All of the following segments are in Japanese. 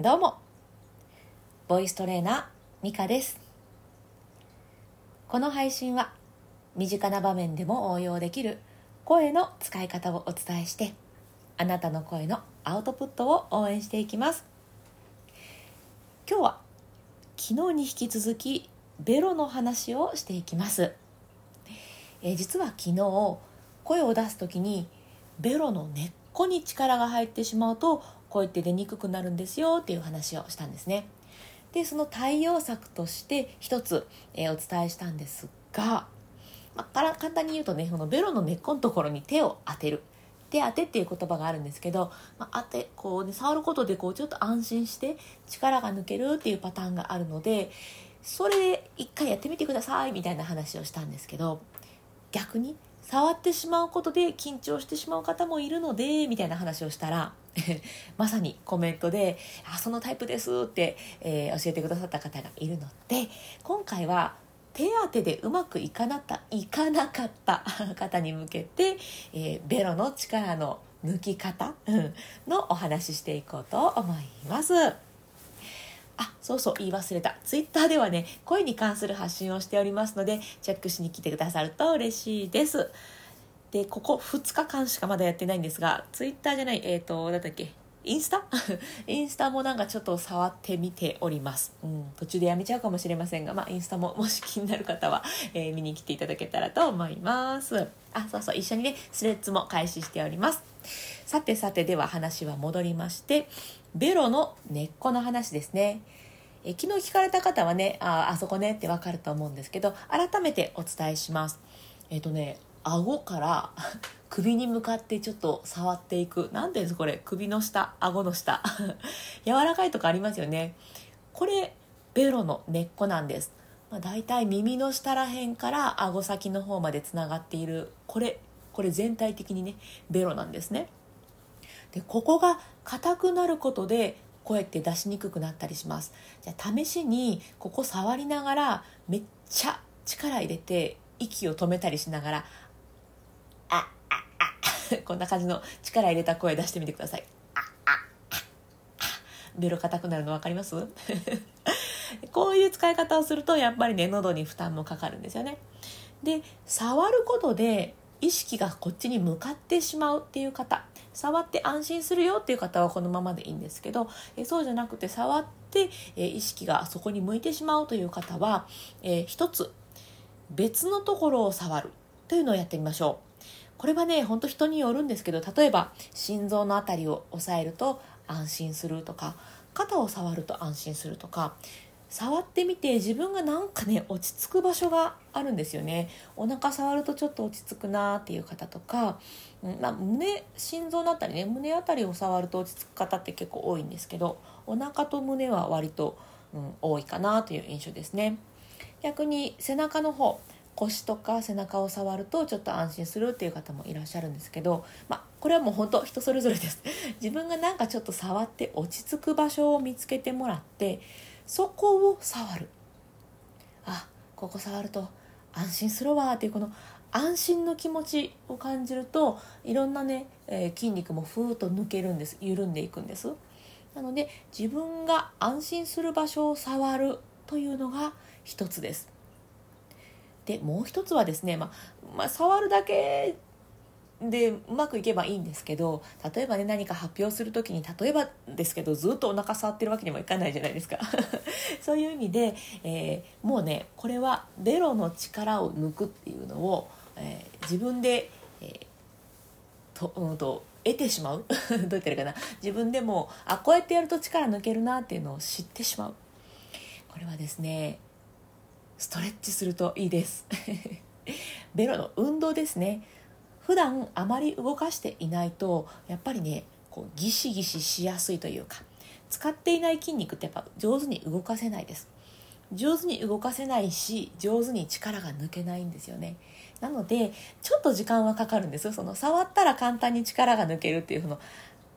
どうも。ボイストレーナーミカです。この配信は身近な場面でも応用できる声の使い方をお伝えしてあなたの声のアウトプットを応援していきます。今日は昨日に引き続きベロの話をしていきます。え実は昨日声を出す時にベロの根っこに力が入ってしまうと声って出にくくなるんですよっていう話をしたんですね。でその対応策として一つ、えー、お伝えしたんですが、まあ、から簡単に言うとねこのベロの根っこのところに手を当てる。手当てっていう言葉があるんですけど、まあ、当てこう、ね、触ることでこうちょっと安心して力が抜けるっていうパターンがあるのでそれで一回やってみてくださいみたいな話をしたんですけど逆に触ってしまうことで緊張してしまう方もいるのでみたいな話をしたら まさにコメントで「あそのタイプです」って、えー、教えてくださった方がいるので今回は手当てでうまくいかなったいかなかった 方に向けて、えー、ベロの力の抜き方のお話ししていこうと思います。あ、そうそう、言い忘れた。ツイッターではね、声に関する発信をしておりますので、チェックしに来てくださると嬉しいです。で、ここ2日間しかまだやってないんですが、ツイッターじゃない、えっ、ー、と、なんだっけ、インスタ？インスタもなんかちょっと触ってみております。うん、途中でやめちゃうかもしれませんが、まあ、インスタももし気になる方は、えー、見に来ていただけたらと思います。あ、そうそう、一緒にね、スレッズも開始しております。さてさて、では話は戻りまして、ベロの根っこの話ですね。え昨日聞かれた方はねああそこねってわかると思うんですけど改めてお伝えしますえっ、ー、とね顎から 首に向かってちょっと触っていく。何ですこれ。首の下。顎の下。柔らかいとこありますよね。これベロの根っこなんです、まあ、大体耳の下らへんから顎先の方までつながっている。これこれ全体的にねベロなんですね。でここが硬くなることで声って出しにくくなったりします。じゃあ試しにここ触りながらめっちゃ力入れて息を止めたりしながら こんな感じの力入れた声出してみてください。ベロ硬くなるの分かります？こういう使い方をするとやっぱりね喉に負担もかかるんですよね。で触ることで意識がこっちに向かってしまうっていう方触って安心するよっていう方はこのままでいいんですけど、えそうじゃなくて触って、え意識がそこに向いてしまうという方は、えー、一つ別のところを触るというのをやってみましょう。これはね、ほんと人によるんですけど、例えば心臓の辺りを押さえると安心するとか、肩を触ると安心するとか、触ってみて自分がなんかね落ち着く場所があるんですよね。お腹触るとちょっと落ち着くなーっていう方とか、まあ、胸心臓のあたりね胸あたりを触ると落ち着く方って結構多いんですけどお腹と胸は割と、うん、多いかなという印象ですね。逆に背中の方腰とか背中を触るとちょっと安心するっていう方もいらっしゃるんですけど、まあ、これはもう本当人それぞれです。自分がなんかちょっと触って落ち着く場所を見つけてもらってそこを触る。あここ触ると安心するわっていうこの安心の気持ちを感じるといろんなね、えー、筋肉もふーっと抜けるんです。緩んでいくんです。なので自分が安心する場所を触るというのが一つです。でもう一つはですね、まあ、まあ、触るだけでうまくいけばいいんですけど例えばね何か発表する時に例えばですけどずっとお腹触ってるわけにもいかないじゃないですか。そういう意味で、えー、もうねこれはベロの力を抜くっていうのを、えー、自分で、えー、と,、うんと得てしまう。どう言ったらいいかな。自分でもあこうやってやると力抜けるなっていうのを知ってしまう。これはですねストレッチするといいです。ベロの運動ですね。普段あまり動かしていないとやっぱりねこうギシギシしやすいというか使っていない筋肉ってやっぱ上手に動かせないです。上手に動かせないし上手に力が抜けないんですよね。なのでちょっと時間はかかるんですよ。その触ったら簡単に力が抜けるっていうその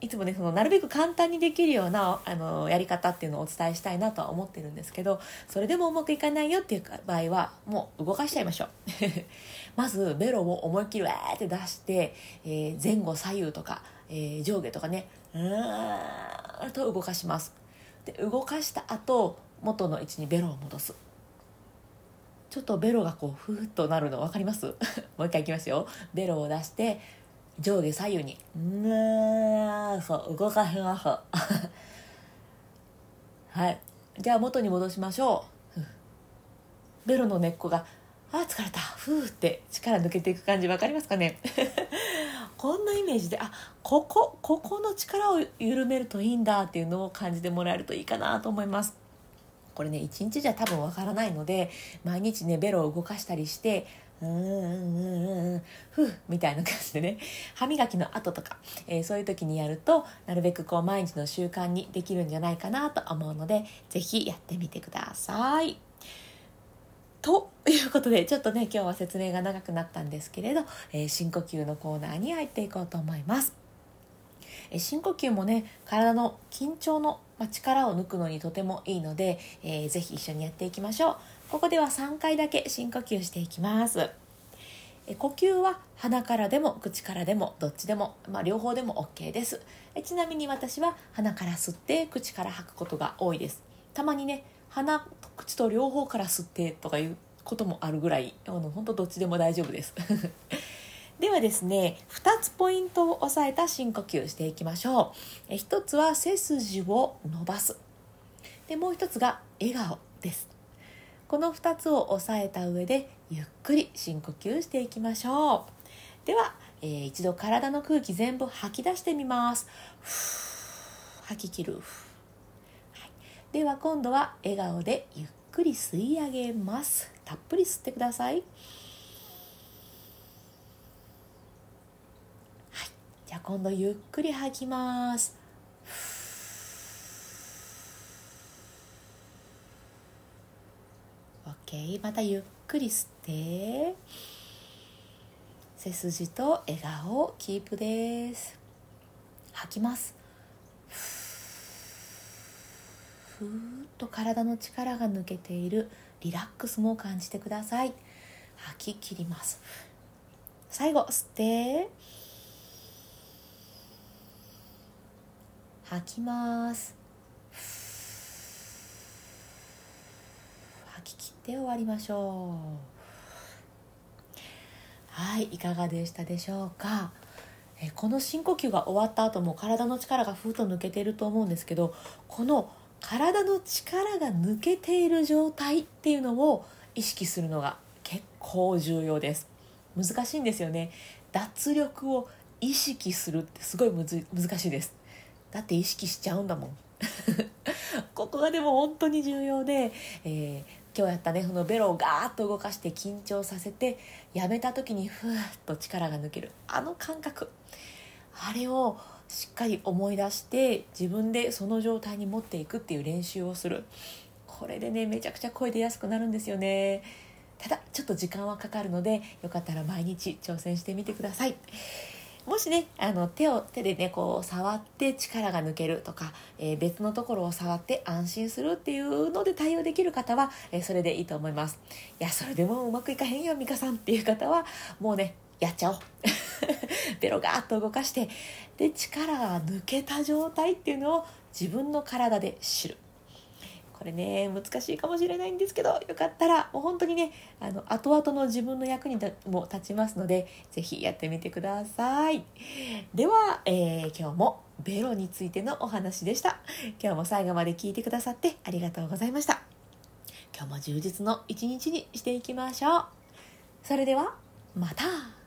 いつもねそのなるべく簡単にできるようなあのやり方っていうのをお伝えしたいなとは思ってるんですけどそれでもうまくいかないよっていう場合はもう動かしちゃいましょう。まずベロを思いっきりわーって出して、えー、前後左右とか、えー、上下とかねうーんと動かします。で動かした後元の位置にベロを戻す。ちょっとベロがこうふーっとなるの分かります？もう一回いきますよ。ベロを出して上下左右に。うんそう動かしますはい。じゃあ元に戻しましょう。ベロの根っこがあ疲れた。ふーって力抜けていく感じ分かりますかね？こんなイメージであここここの力を緩めるといいんだっていうのを感じてもらえるといいかなと思います。これね一日じゃ多分わからないので毎日ねベロを動かしたりしてうーんふうみたいな感じでね歯磨きの後とか、えー、そういう時にやるとなるべくこう毎日の習慣にできるんじゃないかなと思うので是非やってみてください。ということでちょっとね今日は説明が長くなったんですけれど、えー、深呼吸のコーナーに入っていこうと思います。え、深呼吸もね体の緊張のま力を抜くのにとてもいいので、えー、ぜひ一緒にやっていきましょう。ここでは3回だけ深呼吸していきます。呼吸は鼻からでも口からでもどっちでも、まあ、両方でも OK です。ちなみに私は鼻から吸って口から吐くことが多いです。たまにね鼻と口と両方から吸ってとかいうこともあるぐらいあの本当どっちでも大丈夫です。ではですね2つポイントを押さえた深呼吸していきましょう。え1つは背筋を伸ばす。でもう1つが笑顔です。この2つを押さえた上でゆっくり深呼吸していきましょう。では、えー、一度体の空気全部吐き出してみます。吐き切る。はい。では今度は笑顔でゆっくり吸い上げます。たっぷり吸ってくださいはいじゃあ今度ゆっくり吐きます。OK またゆっくり吸って。背筋と笑顔キープです。吐きます。ふーっと体の力が抜けている。リラックスも感じてください。吐き切ります。最後吸って。吐きます。吐き切って終わりましょう。はいいかがでしたでしょうか？えこの深呼吸が終わった後も体の力がふーっと抜けていると思うんですけどこの体の力が抜けている状態っていうのを意識するのが結構重要です。難しいんですよね。脱力を意識するってすごいむず難しいです。だって意識しちゃうんだもん。ここがでも本当に重要で、えー、今日やったねそのベロをガーッと動かして緊張させてやめた時にふーっと力が抜ける。あの感覚。あれをしっかり思い出して自分でその状態に持っていくっていう練習をする。これでねめちゃくちゃ声出やすくなるんですよね。ただちょっと時間はかかるのでよかったら毎日挑戦してみてください。もしねあの手を手でねこう触って力が抜けるとか、えー、別のところを触って安心するっていうので対応できる方は、えー、それでいいと思います。いやそれでもうまくいかへんよ美香さんっていう方はもうねやっちゃおう。ベロガーッと動かしてで力が抜けた状態っていうのを自分の体で知る。これね難しいかもしれないんですけどよかったらもう本当にねあの後々の自分の役にも立ちますので是非やってみてください。では、えー、今日もベロについてのお話でした。今日も最後まで聞いてくださってありがとうございました。今日も充実の一日にしていきましょう。それではまた。